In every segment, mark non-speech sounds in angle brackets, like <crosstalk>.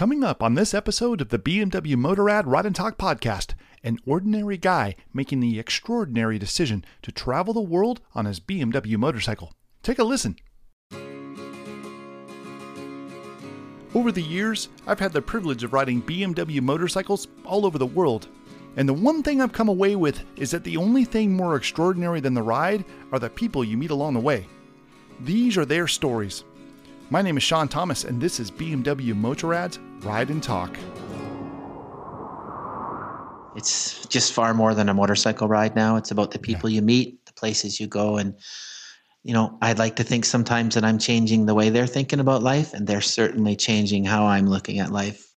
Coming up on this episode of the BMW Motorrad Ride and Talk podcast, an ordinary guy making the extraordinary decision to travel the world on his BMW motorcycle. Take a listen. Over the years, I've had the privilege of riding BMW motorcycles all over the world. And the one thing I've come away with is that the only thing more extraordinary than the ride are the people you meet along the way. These are their stories. My name is Sean Thomas, and this is BMW Motorrad's Ride and Talk. It's just far more than a motorcycle ride now. It's about the people yeah. you meet, the places you go, and you know, I'd like to think sometimes that I'm changing the way they're thinking about life, and they're certainly changing how I'm looking at life.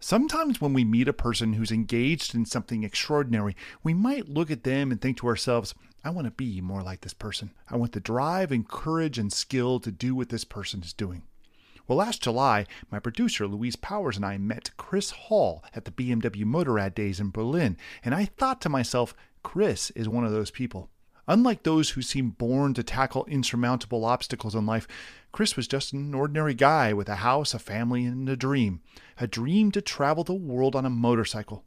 Sometimes when we meet a person who's engaged in something extraordinary, we might look at them and think to ourselves, I want to be more like this person. I want the drive and courage and skill to do what this person is doing. Well, last July, my producer Louise Powers and I met Kris Hall at the BMW Motorrad Days in Berlin, and I thought to myself, Kris is one of those people. Unlike those who seem born to tackle insurmountable obstacles in life, Kris was just an ordinary guy with a house, a family, and a dream. A dream to travel the world on a motorcycle.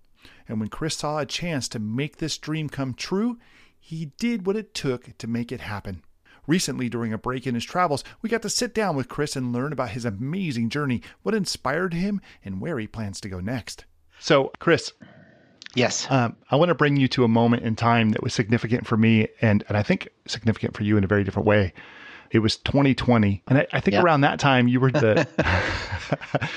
And when Kris saw a chance to make this dream come true, he did what it took to make it happen. Recently, during a break in his travels, we got to sit down with Kris and learn about his amazing journey, what inspired him, and where he plans to go next. So, Kris, Yes. Um, I want to bring you to a moment in time that was significant for me and, and I think significant for you in a very different way. It was 2020. And I, I think around that time you were the <laughs>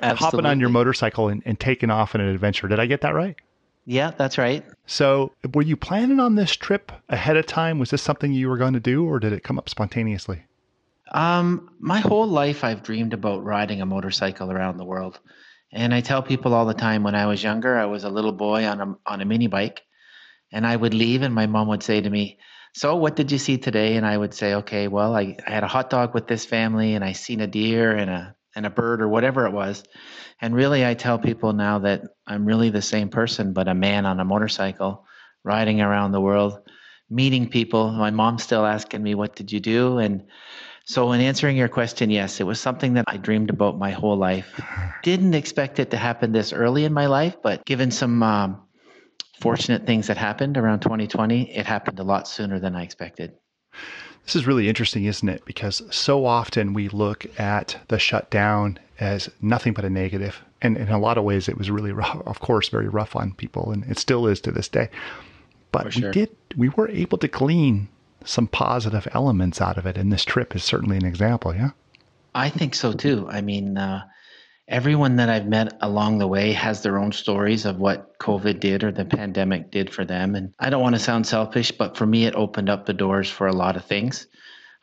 <laughs> hopping on your motorcycle and, and taking off on an adventure. Did I get that right? Yeah, that's right. So, were you planning on this trip ahead of time? Was this something you were going to do, or did it come up spontaneously? Um, my whole life, I've dreamed about riding a motorcycle around the world. And I tell people all the time when I was younger, I was a little boy on a on a mini bike, and I would leave, and my mom would say to me, "So, what did you see today?" And I would say, "Okay, well, I, I had a hot dog with this family, and I seen a deer and a and a bird or whatever it was." And really, I tell people now that I'm really the same person, but a man on a motorcycle, riding around the world, meeting people. My mom's still asking me, "What did you do?" and so, in answering your question, yes, it was something that I dreamed about my whole life. Didn't expect it to happen this early in my life, but given some um, fortunate things that happened around 2020, it happened a lot sooner than I expected. This is really interesting, isn't it? Because so often we look at the shutdown as nothing but a negative. And in a lot of ways, it was really rough, of course, very rough on people, and it still is to this day. But sure. we did, we were able to glean some positive elements out of it. And this trip is certainly an example, yeah? I think so too. I mean, uh, everyone that I've met along the way has their own stories of what COVID did or the pandemic did for them. And I don't want to sound selfish, but for me, it opened up the doors for a lot of things.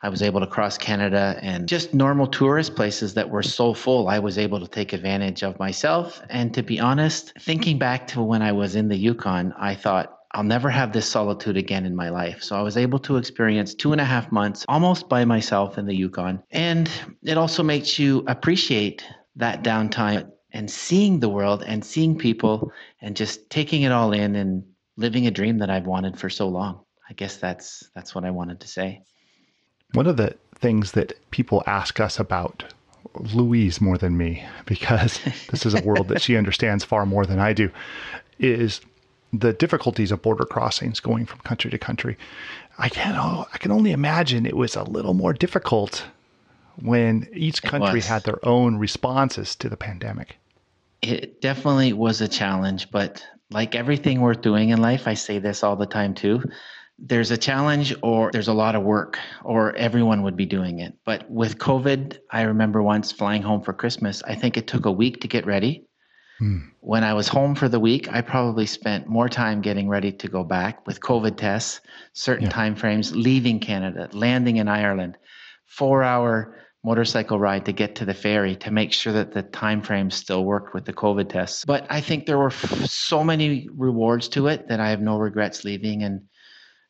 I was able to cross Canada and just normal tourist places that were so full, I was able to take advantage of myself. And to be honest, thinking back to when I was in the Yukon, I thought, I'll never have this solitude again in my life. So I was able to experience two and a half months almost by myself in the Yukon. And it also makes you appreciate that downtime and seeing the world and seeing people and just taking it all in and living a dream that I've wanted for so long. I guess that's that's what I wanted to say. One of the things that people ask us about Louise more than me, <laughs> because this is a world that she understands far more than I do, is the difficulties of border crossings going from country to country. I can oh, I can only imagine it was a little more difficult when each country had their own responses to the pandemic. It definitely was a challenge, but like everything worth doing in life, I say this all the time too. There's a challenge or there's a lot of work or everyone would be doing it. But with COVID, I remember once flying home for Christmas, I think it took a week to get ready Hmm. When I was home for the week, I probably spent more time getting ready to go back with COVID tests, certain yeah. time frames, leaving Canada, landing in Ireland, four hour motorcycle ride to get to the ferry to make sure that the time frame still worked with the COVID tests. But I think there were f- so many rewards to it that I have no regrets leaving. And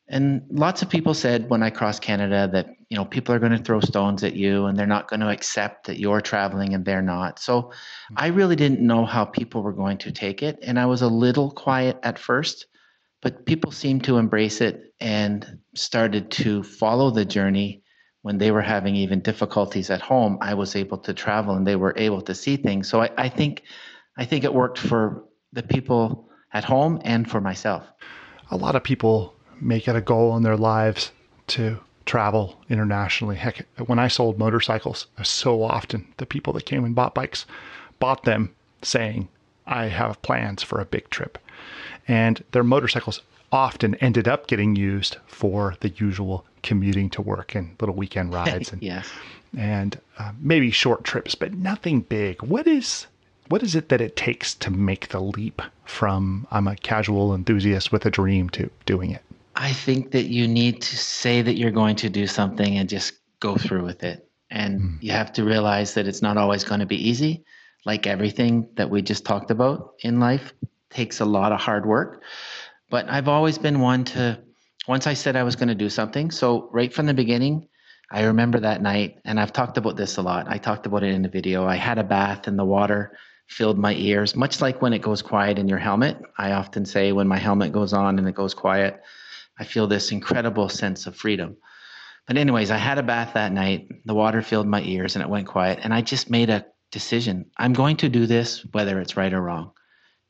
and lots of people said when I crossed Canada that you know people are going to throw stones at you and they're not going to accept that you're traveling and they're not. So I really didn't know how people were going to take it and I was a little quiet at first, but people seemed to embrace it and started to follow the journey when they were having even difficulties at home, I was able to travel and they were able to see things. So I, I think I think it worked for the people at home and for myself. A lot of people make it a goal in their lives to travel internationally. Heck, when I sold motorcycles, so often the people that came and bought bikes bought them saying, I have plans for a big trip. And their motorcycles often ended up getting used for the usual commuting to work and little weekend <laughs> rides and yes. and uh, maybe short trips, but nothing big. What is what is it that it takes to make the leap from I'm a casual enthusiast with a dream to doing it? I think that you need to say that you're going to do something and just go through with it. And mm. you have to realize that it's not always going to be easy. Like everything that we just talked about in life takes a lot of hard work. But I've always been one to, once I said I was going to do something, so right from the beginning, I remember that night, and I've talked about this a lot. I talked about it in the video. I had a bath, and the water filled my ears, much like when it goes quiet in your helmet. I often say when my helmet goes on and it goes quiet, I feel this incredible sense of freedom. But, anyways, I had a bath that night. The water filled my ears and it went quiet. And I just made a decision. I'm going to do this whether it's right or wrong.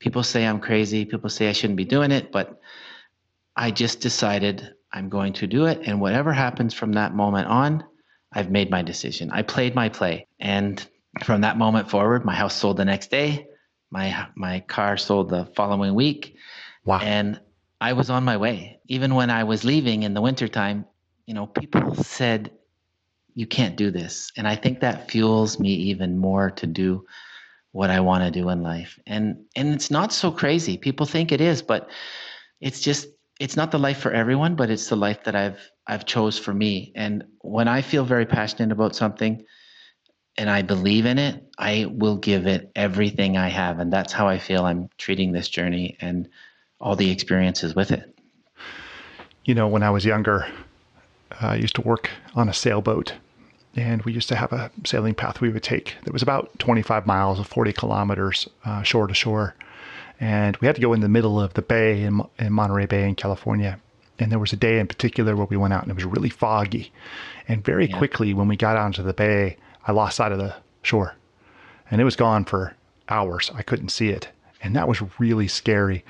People say I'm crazy. People say I shouldn't be doing it, but I just decided I'm going to do it. And whatever happens from that moment on, I've made my decision. I played my play. And from that moment forward, my house sold the next day. My my car sold the following week. Wow. And I was on my way. Even when I was leaving in the wintertime, you know, people said, You can't do this. And I think that fuels me even more to do what I want to do in life. And and it's not so crazy. People think it is, but it's just it's not the life for everyone, but it's the life that I've I've chose for me. And when I feel very passionate about something and I believe in it, I will give it everything I have. And that's how I feel I'm treating this journey and all the experiences with it. You know, when I was younger, I used to work on a sailboat and we used to have a sailing path we would take that was about 25 miles or 40 kilometers uh, shore to shore. And we had to go in the middle of the bay in, in Monterey Bay in California. And there was a day in particular where we went out and it was really foggy. And very yeah. quickly, when we got onto the bay, I lost sight of the shore. And it was gone for hours. I couldn't see it. And that was really scary.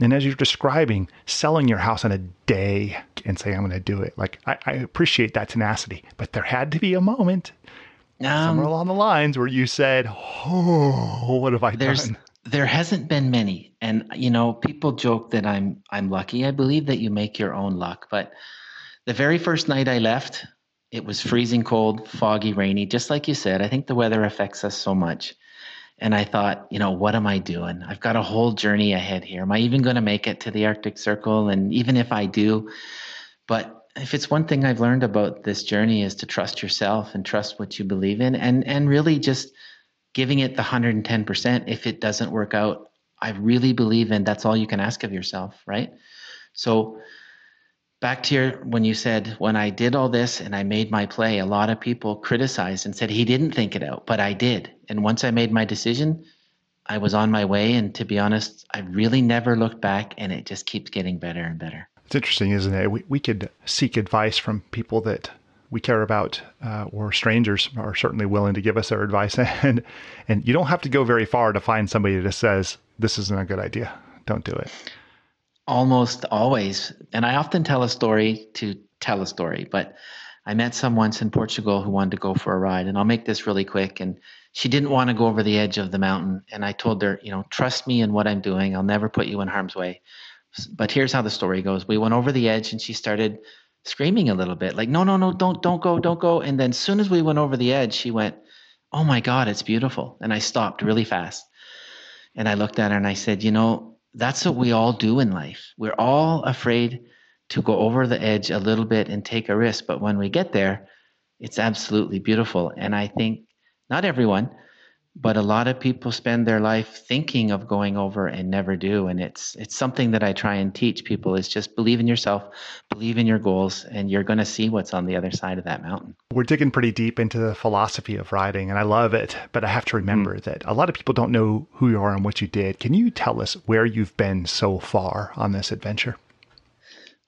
And as you're describing, selling your house in a day and saying, I'm going to do it, like I, I, appreciate that tenacity. But there had to be a moment um, somewhere along the lines where you said, Oh, what have I done? There hasn't been many. And you know, people joke that I'm I'm lucky. I believe that you make your own luck. But the very first night I left, it was freezing cold, foggy, rainy, just like you said. I think the weather affects us so much. And I thought, you know, what am I doing? I've got a whole journey ahead here. Am I even going to make it to the Arctic Circle? And even if I do, but if it's one thing I've learned about this journey is to trust yourself and trust what you believe in and and really just giving it the 110% if it doesn't work out. I really believe in that's all you can ask of yourself, right? So back to your when you said when I did all this and I made my play, a lot of people criticized and said he didn't think it out, but I did. And once I made my decision, I was on my way. And to be honest, I really never looked back, and it just keeps getting better and better. It's interesting, isn't it? We we could seek advice from people that we care about, uh, or strangers are certainly willing to give us their advice, <laughs> and and you don't have to go very far to find somebody that says this isn't a good idea. Don't do it. Almost always. And I often tell a story to tell a story, but I met someone once in Portugal who wanted to go for a ride. And I'll make this really quick. And she didn't want to go over the edge of the mountain. And I told her, you know, trust me in what I'm doing. I'll never put you in harm's way. But here's how the story goes. We went over the edge and she started screaming a little bit, like, no, no, no, don't, don't go, don't go. And then as soon as we went over the edge, she went, oh my God, it's beautiful. And I stopped really fast. And I looked at her and I said, you know, that's what we all do in life. We're all afraid to go over the edge a little bit and take a risk. But when we get there, it's absolutely beautiful. And I think not everyone, but a lot of people spend their life thinking of going over and never do and it's it's something that i try and teach people is just believe in yourself believe in your goals and you're going to see what's on the other side of that mountain. We're digging pretty deep into the philosophy of riding and i love it but i have to remember mm. that a lot of people don't know who you are and what you did. Can you tell us where you've been so far on this adventure?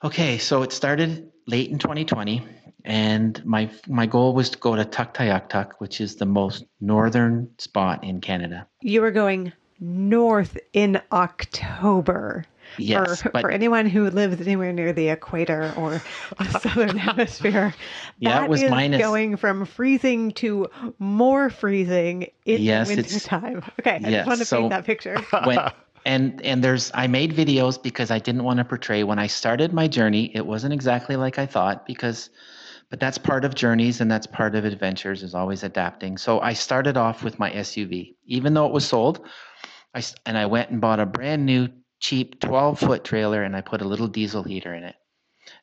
Okay so it started late in 2020, and my my goal was to go to Tuktoyaktuk, which is the most northern spot in Canada. You were going north in October. Yes, for, but- for anyone who lives anywhere near the equator or the <laughs> southern hemisphere, Yeah, that was is minus- going from freezing to more freezing in Yes, wintertime. Okay, I Yes, just want to so- paint that picture. when <laughs> and and there's I made videos because I didn't want to portray when I started my journey it wasn't exactly like I thought because but that's part of journeys and that's part of adventures is always adapting. So I started off with my SUV even though it was sold I and I went and bought a brand new cheap 12 foot trailer and I put a little diesel heater in it.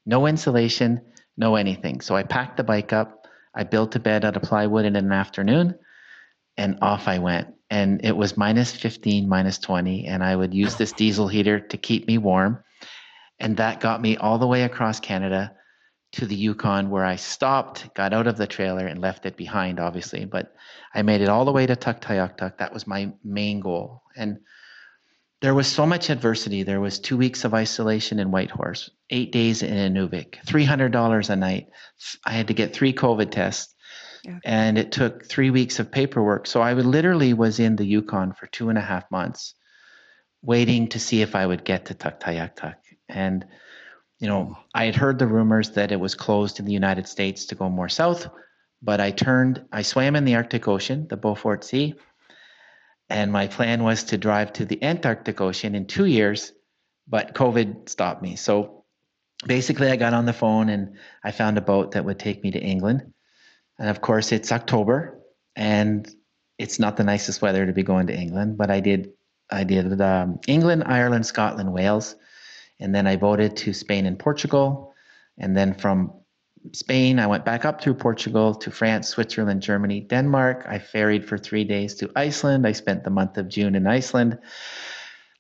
No insulation, no anything. So I packed the bike up, I built a bed out of plywood in an afternoon and off I went. And it was minus 15, minus 20. And I would use this diesel heater to keep me warm. And that got me all the way across Canada to the Yukon, where I stopped, got out of the trailer, and left it behind, obviously. But I made it all the way to Tuktoyaktuk. That was my main goal. And there was so much adversity. There was two weeks of isolation in Whitehorse, eight days in Inuvik, $300 a night. I had to get three COVID tests and it took three weeks of paperwork. So I would literally was in the Yukon for two and a half months, waiting to see if I would get to Tuktoyaktuk. And you know, I had heard the rumors that it was closed in the United States to go more south, but I turned, I swam in the Arctic Ocean, the Beaufort Sea, and my plan was to drive to the Antarctic Ocean in two years, but COVID stopped me. So basically, I got on the phone and I found a boat that would take me to England. And of course, it's October, and it's not the nicest weather to be going to England. But I did, I did um, England, Ireland, Scotland, Wales, and then I voted to Spain and Portugal, and then from Spain, I went back up through Portugal to France, Switzerland, Germany, Denmark. I ferried for three days to Iceland. I spent the month of June in Iceland.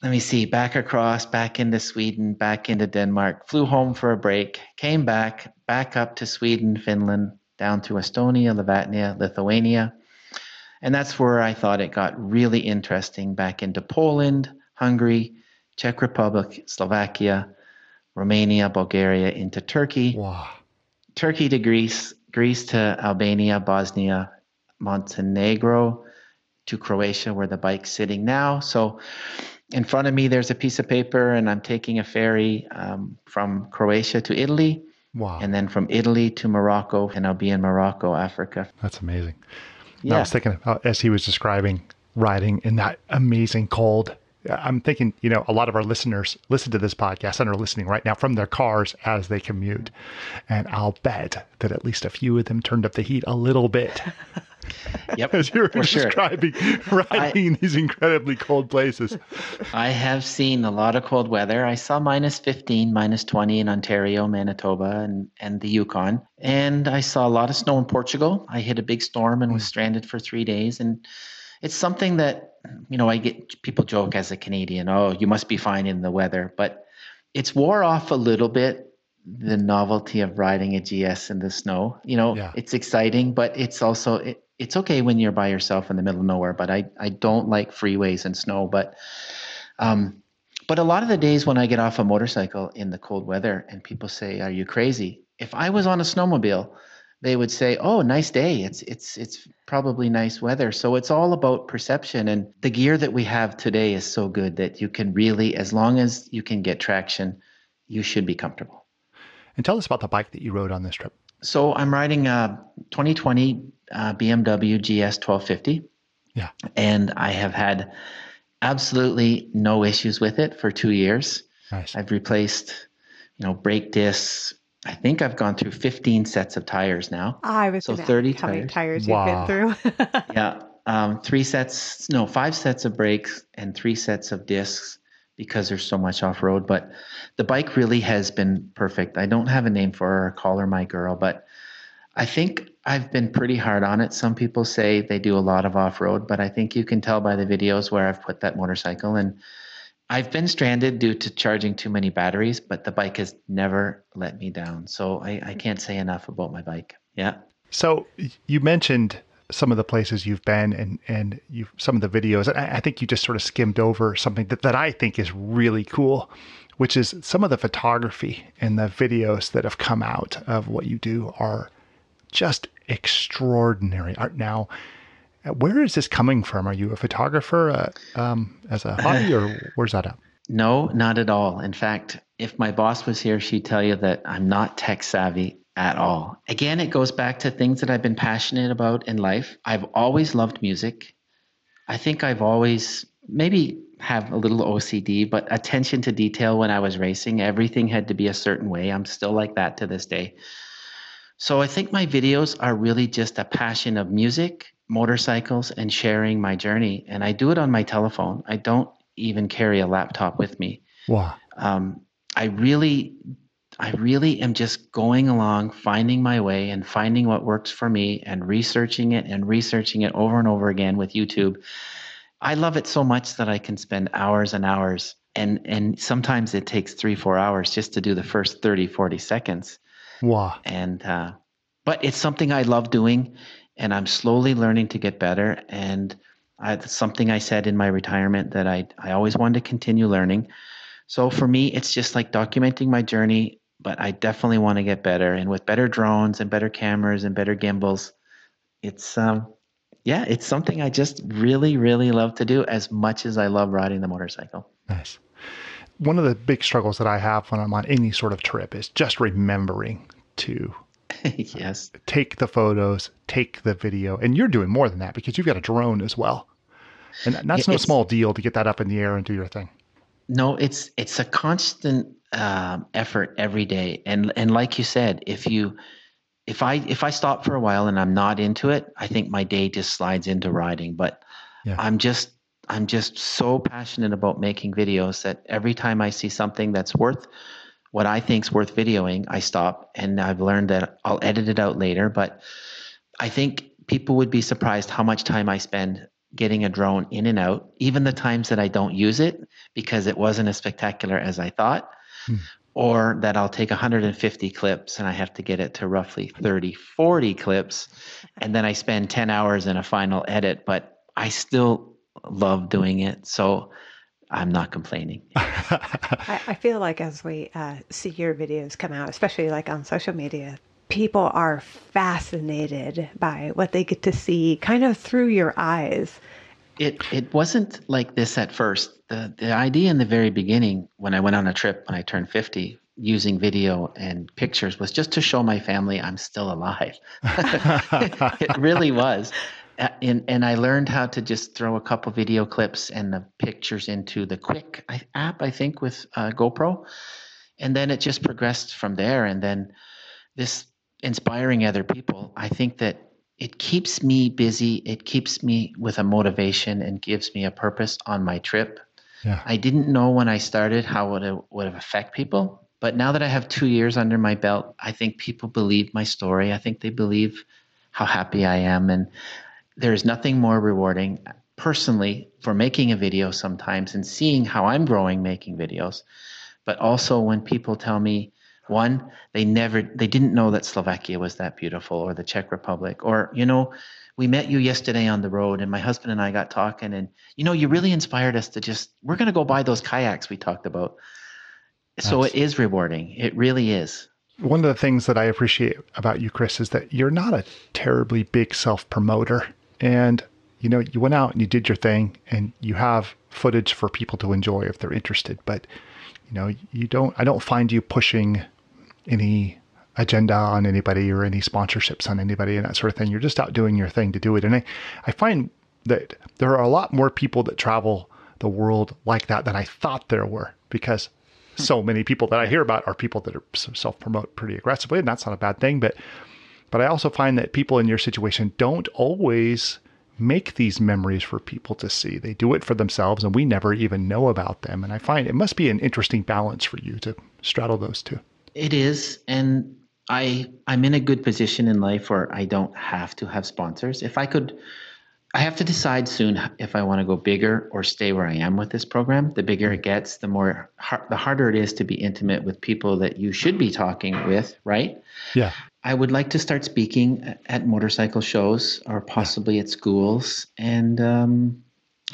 Let me see, back across, back into Sweden, back into Denmark, flew home for a break, came back, back up to Sweden, Finland, down to Estonia, Latvia, Lithuania. And that's where I thought it got really interesting back into Poland, Hungary, Czech Republic, Slovakia, Romania, Bulgaria, into Turkey. Wow. Turkey to Greece, Greece to Albania, Bosnia, Montenegro to Croatia, where the bike's sitting now. So in front of me, there's a piece of paper, and I'm taking a ferry um, from Croatia to Italy, Wow. and then from Italy to Morocco, and I'll be in Morocco, Africa. That's amazing. Yeah. I was thinking about, as he was describing riding in that amazing cold. I'm thinking, you know, a lot of our listeners listen to this podcast and are listening right now from their cars as they commute. And I'll bet that at least a few of them turned up the heat a little bit <laughs> Yep, as you were for sure. describing <laughs> riding in these incredibly cold places. I have seen a lot of cold weather. I saw minus 15, minus 20 in Ontario, Manitoba, and, and the Yukon. And I saw a lot of snow in Portugal. I hit a big storm and was hmm. stranded for three days. And it's something that, you know, I get people joke as a Canadian, oh, you must be fine in the weather. But it's wore off a little bit the novelty of riding a GS in the snow. You know, Yeah. it's exciting, but it's also, it, it's okay when you're by yourself in the middle of nowhere. But I, I don't like freeways and snow. But um, but a lot of the days when I get off a motorcycle in the cold weather and people say, "Are you crazy?" If I was on a snowmobile, they would say, "Oh, nice day. It's it's it's probably nice weather." So it's all about perception and the gear that we have today is so good that you can really as long as you can get traction, you should be comfortable. And tell us about the bike that you rode on this trip. So I'm riding a 2020 uh, BMW GS 1250. Yeah. And I have had absolutely no issues with it for two years. Nice. I've replaced, you know, brake discs. I think I've gone through 15 sets of tires now. I was So 30 ask how many tires. tires Wow. you've been through. <laughs> Yeah. Um, three sets, no, five sets of brakes and three sets of discs because there's so much off road. But the bike really has been perfect. I don't have a name for her, call her my girl, but I think I've been pretty hard on it. Some people say they do a lot of off road, but I think you can tell by the videos where I've put that motorcycle. And I've been stranded due to charging too many batteries, but the bike has never let me down. So I, I can't say enough about my bike. Yeah. So you mentioned some of the places you've been and and you some of the videos. I, I think you just sort of skimmed over something that, that I think is really cool, which is some of the photography and the videos that have come out of what you do are just extraordinary. Now, where is this coming from? Are you a photographer uh, um, as a <laughs> hobby, or where's that at? No, not at all. In fact, if my boss was here, she'd tell you that I'm not tech savvy at all. Again, it goes back to things that I've been passionate about in life. I've always loved music. I think I've always maybe have a little OCD, but attention to detail when I was racing. Everything had to be a certain way. I'm still like that to this day. So I think my videos are really just a passion of music, motorcycles, and sharing my journey. And I do it on my telephone. I don't even carry a laptop with me. Wow. Um, I really, I really am just going along, finding my way and finding what works for me and researching it and researching it over and over again with YouTube I love it so much that I can spend hours and hours and and sometimes it takes 3 4 hours just to do the first 30 40 seconds. Wow. And uh but it's something I love doing and I'm slowly learning to get better and I, something I said in my retirement that I I always wanted to continue learning. So for me it's just like documenting my journey, but I definitely want to get better and with better drones and better cameras and better gimbals it's um yeah, it's something I just really, really love to do as much as I love riding the motorcycle. Nice. One of the big struggles that I have when I'm on any sort of trip is just remembering to <laughs> yes take the photos, take the video, and you're doing more than that because you've got a drone as well, and that's no small deal to get that up in the air and do your thing. No, it's it's a constant um, effort every day, and and like you said, if you if I if I stop for a while and I'm not into it, I think my day just slides into riding. But yeah. I'm just I'm just so passionate about making videos that every time I see something that's worth what I think's worth videoing, I stop and I've learned that I'll edit it out later. But I think people would be surprised how much time I spend getting a drone in and out, even the times that I don't use it because it wasn't as spectacular as I thought. Hmm or that I'll take 150 clips and I have to get it to roughly 30, 40 clips. And then I spend 10 hours in a final edit, but I still love doing it. So I'm not complaining. <laughs> I, I, feel like as we uh, see your videos come out, especially like on social media, people are fascinated by what they get to see kind of through your eyes. It it wasn't like this at first. The the idea in the very beginning when I went on a trip when I turned 50 using video and pictures was just to show my family I'm still alive. <laughs> it really was. And, and I learned how to just throw a couple video clips and the pictures into the Quick app, I think, with uh, GoPro. And then it just progressed from there. And then this inspiring other people, I think that it keeps me busy. It keeps me with a motivation and gives me a purpose on my trip. Yeah. I didn't know when I started how it would affect people, but now that I have two years under my belt, I think people believe my story. I think they believe how happy I am, and there is nothing more rewarding personally for making a video sometimes and seeing how I'm growing making videos, but also when people tell me one, they never, they didn't know that Slovakia was that beautiful or the Czech Republic, or, you know, we met you yesterday on the road and my husband and I got talking and, you know, you really inspired us to just, we're going to go buy those kayaks we talked about. So it is rewarding. It really is. One of the things that I appreciate about you, Kris, is that you're not a terribly big self promoter. And, you know, you went out and you did your thing and you have footage for people to enjoy if they're interested. But, you know, you don't, I don't find you pushing any agenda on anybody or any sponsorships on anybody and that sort of thing. You're just out doing your thing to do it. And I, I find that there are a lot more people that travel the world like that than I thought there were because hmm. so many people that I hear about are people that are self promote pretty aggressively, and that's not a bad thing. But but I also find that people in your situation don't always make these memories for people to see. They do it for themselves, and we never even know about them. And I find it must be an interesting balance for you to straddle those two. It is, and I I'm in a good position in life where I don't have to have sponsors. If I could I have to decide soon if I want to go bigger or stay where I am with this program. The bigger it gets, the more the harder it is to be intimate with people that you should be talking with, right? Yeah. I would like to start speaking at motorcycle shows or possibly at schools and um,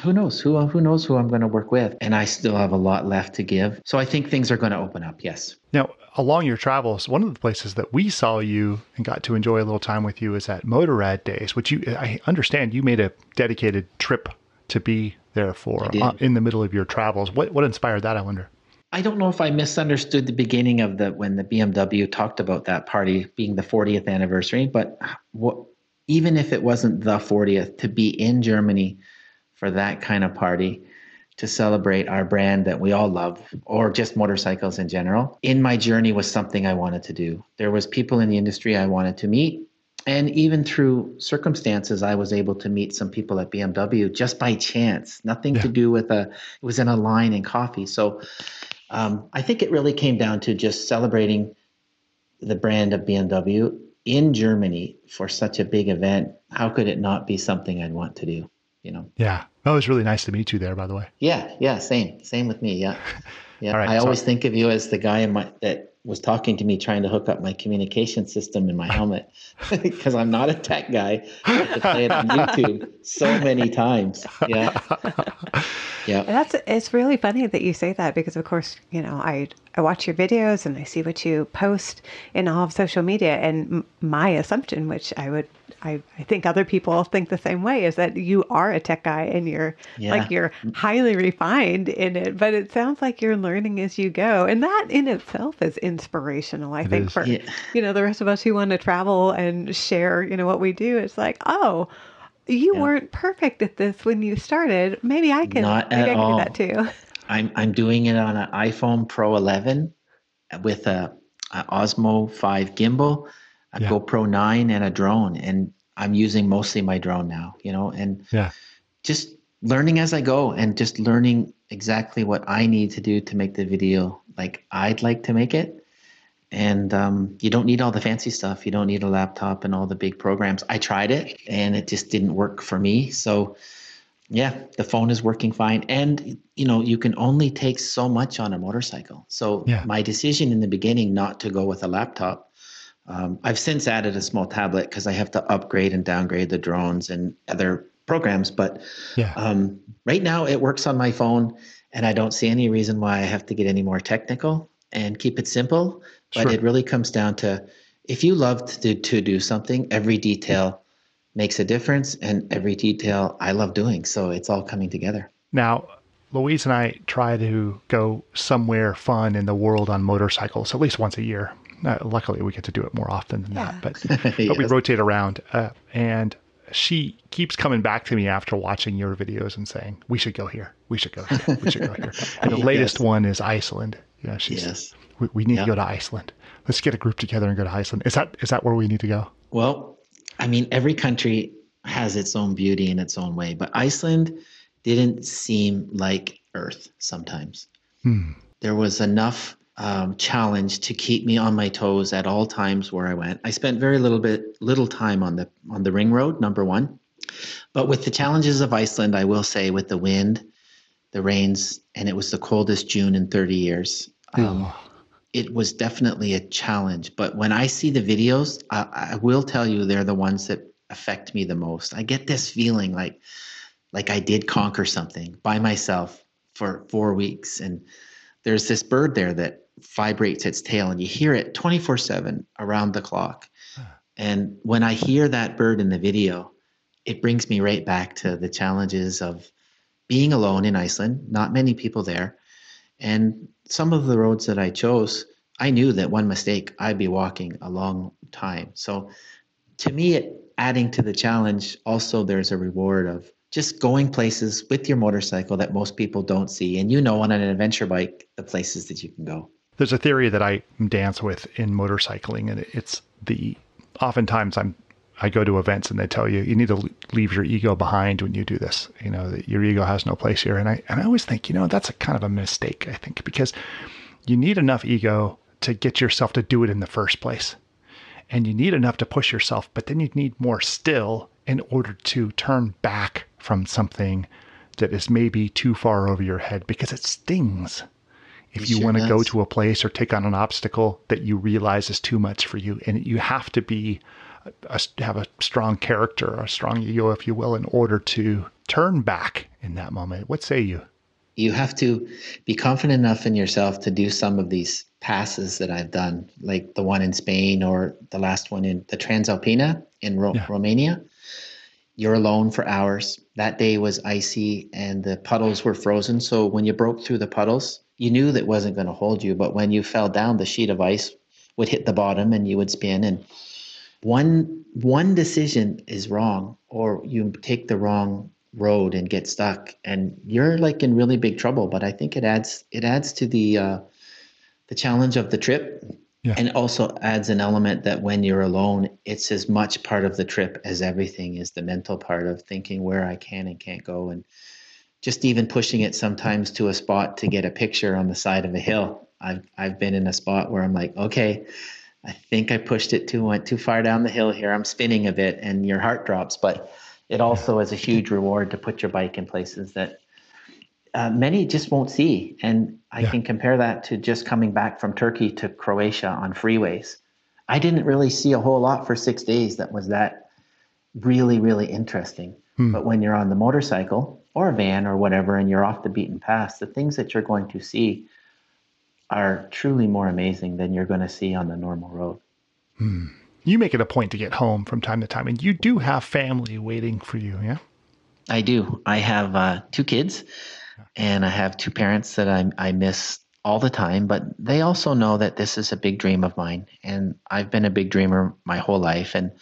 who knows who who knows who I'm going to work with and I still have a lot left to give. So I think things are going to open up. Yes. Now, along your travels, one of the places that we saw you and got to enjoy a little time with you is at Motorrad Days, which you I understand you made a dedicated trip to be there for uh, in the middle of your travels. What what inspired that, I wonder? I don't know if I misunderstood the beginning of the when the BMW talked about that party being the 40th anniversary, but what even if it wasn't the 40th to be in Germany for that kind of party to celebrate our brand that we all love or just motorcycles in general in my journey was something i wanted to do there was people in the industry i wanted to meet and even through circumstances i was able to meet some people at bmw just by chance nothing yeah. to do with a it was in a line in coffee so um, i think it really came down to just celebrating the brand of bmw in germany for such a big event how could it not be something i'd want to do you know. Yeah. Oh, it was really nice to meet you there, by the way. Yeah. Yeah. Same. Same with me. Yeah. <laughs> Yeah. I so, always think of you as the guy in my that was talking to me trying to hook up my communication system in my <laughs> helmet <laughs> because I'm not a tech guy. I have to play it on YouTube so many times. Yeah. Yeah. That's it's really funny that you say that because of course, you know, I I watch your videos and I see what you post in all of social media and my assumption which I would I, I think other people think the same way is that you are a tech guy and you're yeah. like you're highly refined in it but it sounds like you're learning as you go and that in itself is inspirational i it think is. for yeah. you know the rest of us who want to travel and share you know what we do it's like oh you yeah. weren't perfect at this when you started maybe i can Not maybe at I can all. do that too <laughs> i'm i'm doing it on an iphone pro 11 with a, a osmo 5 gimbal a yeah. GoPro 9 and a drone. And I'm using mostly my drone now, you know, and yeah. just learning as I go and just learning exactly what I need to do to make the video like I'd like to make it. And um, you don't need all the fancy stuff. You don't need a laptop and all the big programs. I tried it and it just didn't work for me. So, yeah, the phone is working fine. And, you know, you can only take so much on a motorcycle. So, yeah. my decision in the beginning not to go with a laptop um, I've since added a small tablet because I have to upgrade and downgrade the drones and other programs. But yeah. um, right now it works on my phone, and I don't see any reason why I have to get any more technical and keep it simple. But sure. it really comes down to if you love to, to do something, every detail makes a difference, and every detail I love doing. So it's all coming together. Now, Louise and I try to go somewhere fun in the world on motorcycles at least once a year. Uh, luckily, we get to do it more often than yeah. that, but yes. <laughs> but we rotate around. Uh, and she keeps coming back to me after watching your videos and saying, "We should go here. We should go here. We should go here." <laughs> And the latest yes. one is Iceland. Yeah, she's. Yes. We, we need to go to Iceland. Let's get a group together and go to Iceland. Is that is that where we need to go? Well, I mean, every country has its own beauty in its own way, but Iceland didn't seem like Earth sometimes. Hmm. There was enough um, challenge to keep me on my toes at all times where I went. I spent very little bit little time on the on the ring road, number one. But with the challenges of Iceland, I will say with the wind, the rains, and it was the coldest June in 30 years. Um, it was definitely a challenge. But when I see the videos, I, I will tell you they're the ones that affect me the most. I get this feeling like like I did conquer something by myself for four weeks. And there's this bird there that vibrates its tail and you hear it 24 7 around the clock. And when I hear that bird in the video, it brings me right back to the challenges of being alone in Iceland, not many people there. And some of the roads that I chose, I knew that one mistake, I'd be walking a long time. So to me, it, adding to the challenge, also there's a reward of just going places with your motorcycle that most people don't see. And you know on an adventure bike, the places that you can go there's a theory that I dance with in motorcycling, and it's the oftentimes I'm I go to events and they tell you you need to leave your ego behind when you do this. You know that your ego has no place here, and I and I always think you know that's a kind of a mistake. I think because you need enough ego to get yourself to do it in the first place, and you need enough to push yourself, but then you need more still in order to turn back from something that is maybe too far over your head because it stings if you sure want to go to a place or take on an obstacle that you realize is too much for you. And you have to be a, have a strong character, a strong ego, if you will, in order to turn back in that moment. What say you? You have to be confident enough in yourself to do some of these passes that I've done, like the one in Spain or the last one in the Transalpina in Ro- yeah. Romania. You're alone for hours. That day was icy and the puddles were frozen. So when you broke through the puddles, you knew that wasn't going to hold you. But when you fell down, the sheet of ice would hit the bottom and you would spin. And one one decision is wrong, or you take the wrong road and get stuck, and you're like in really big trouble. But I think it adds it adds to the uh, the challenge of the trip yeah. and also adds an element that when you're alone it's as much part of the trip as everything is the mental part of thinking where i can and can't go and just even pushing it sometimes to a spot to get a picture on the side of a hill i've i've been in a spot where i'm like okay i think i pushed it too went too far down the hill here i'm spinning a bit and your heart drops but it also is a huge reward to put your bike in places that uh, many just won't see. And I yeah. can compare that to just coming back from Turkey to Croatia on freeways. I didn't really see a whole lot for six days that was that really, really interesting. Hmm. But when you're on the motorcycle or a van or whatever, and you're off the beaten path, the things that you're going to see are truly more amazing than you're going to see on the normal road. Hmm. You make it a point to get home from time to time, and you do have family waiting for you, yeah? I do. I have uh, two kids and I have two parents that I, I miss all the time, but they also know that this is a big dream of mine. And I've been a big dreamer my whole life. And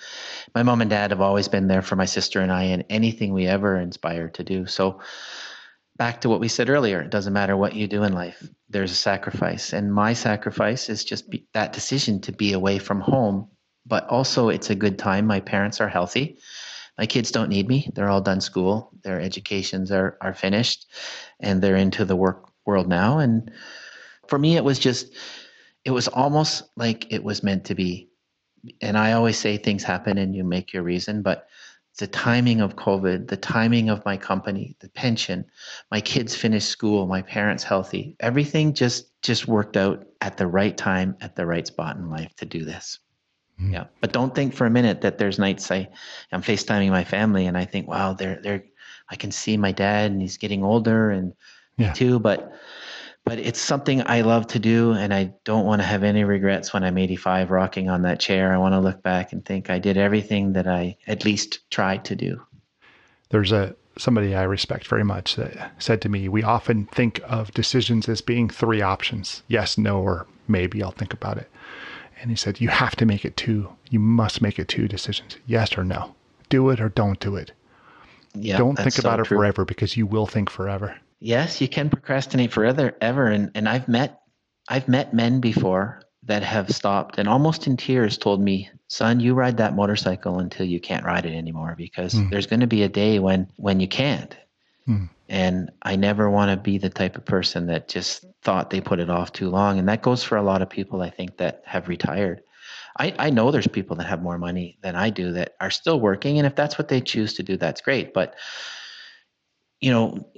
my mom and dad have always been there for my sister and I in anything we ever inspire to do. So, back to what we said earlier it doesn't matter what you do in life, there's a sacrifice. And my sacrifice is just be, that decision to be away from home. But also, it's a good time. My parents are healthy my kids don't need me. They're all done school. Their educations are are finished, and they're into the work world now. And for me, it was just, it was almost like it was meant to be. And I always say things happen and you make your reason, but the timing of COVID, the timing of my company, the pension, my kids finished school, my parents healthy, everything just just worked out at the right time, at the right spot in life to do this. Mm-hmm. Yeah. But don't think for a minute that there's nights I I'm FaceTiming my family and I think, wow, they're they're I can see my dad and he's getting older and yeah. me too. But but it's something I love to do and I don't want to have any regrets when I'm 85 rocking on that chair. I want to look back and think I did everything that I at least tried to do. There's a somebody I respect very much that said to me, we often think of decisions as being three options. Yes, no, or maybe I'll think about it. And he said, You have to make it two. You must make it two decisions yes or no. Do it or don't do it. Yeah, don't think about so it true. forever because you will think forever. Yes, you can procrastinate forever ever. And, and I've met I've met men before that have stopped and almost in tears told me, son, you ride that motorcycle until you can't ride it anymore because mm. there's going to be a day when when you can't. Mm. And I never want to be the type of person that just thought they put it off too long. And that goes for a lot of people, I think, that have retired. I, I know there's people that have more money than I do that are still working. And if that's what they choose to do, that's great. But, you know,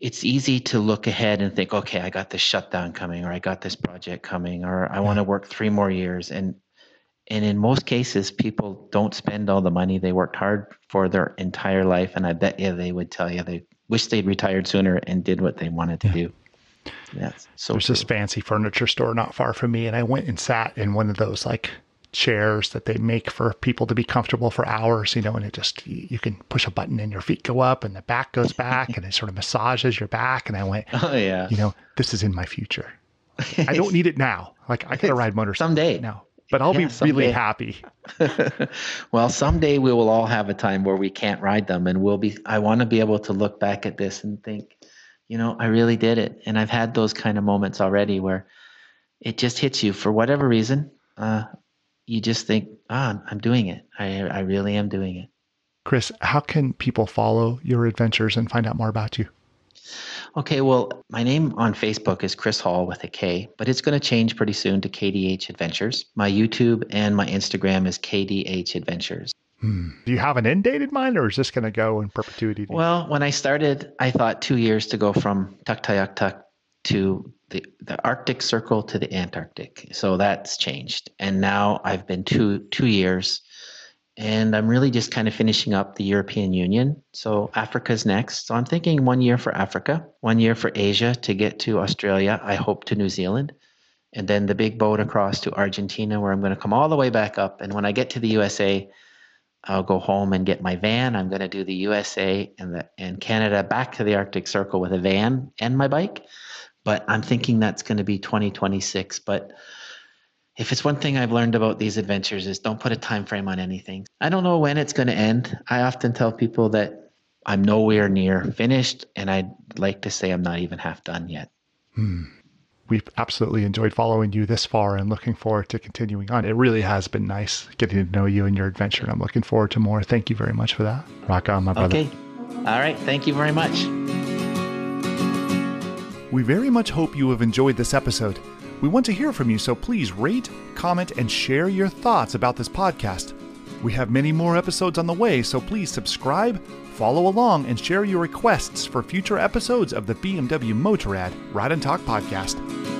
it's easy to look ahead and think, okay, I got this shutdown coming, or I got this project coming, or I want to work three more years. And and in most cases, people don't spend all the money they worked hard for their entire life. And I bet you they would tell you they wish they'd retired sooner and did what they wanted to yeah. do. Yes. So there's true. this fancy furniture store not far from me, and I went and sat in one of those like chairs that they make for people to be comfortable for hours, you know, and it just you can push a button and your feet go up and the back goes back and it sort of massages your back. And I went, <laughs> Oh yeah. You know, this is in my future. I <laughs> don't need it now. Like I gotta ride motorcycle someday. now. But I'll yeah, be really happy. <laughs> well, someday we will all have a time where we can't ride them and we'll be I want to be able to look back at this and think, you know, I really did it. And I've had those kind of moments already where it just hits you for whatever reason. Uh, you just think, ah, I'm doing it. I, I really am doing it. Kris, how can people follow your adventures and find out more about you? Okay, well, my name on Facebook is Kris Hall with a K, but it's going to change pretty soon to KDH Adventures. My YouTube and my Instagram is KDH Adventures. Hmm. Do you have an end date in mind, or is this going to go in perpetuity? Well, when I started, I thought two years to go from Tuktoyaktuk to the, the Arctic Circle to the Antarctic. So that's changed, and now I've been two two years, and I'm really just kind of finishing up the European Union. So Africa's next. So I'm thinking one year for Africa, one year for Asia to get to Australia. I hope to New Zealand, and then the big boat across to Argentina, where I'm going to come all the way back up. And when I get to the USA, I'll go home and get my van. I'm going to do the USA and the and Canada back to the Arctic Circle with a van and my bike. But I'm thinking that's going to be 2026. But if it's one thing I've learned about these adventures is don't put a time frame on anything. I don't know when it's going to end. I often tell people that I'm nowhere near finished, and I'd like to say I'm not even half done yet. Hmm. We've absolutely enjoyed following you this far and looking forward to continuing on. It really has been nice getting to know you and your adventure, and I'm looking forward to more. Thank you very much for that. Rock on, my brother. Okay. All right. Thank you very much. We very much hope you have enjoyed this episode. We want to hear from you, so please rate, comment, and share your thoughts about this podcast. We have many more episodes on the way, so please subscribe, follow along, and share your requests for future episodes of the BMW Motorrad Ride and Talk podcast.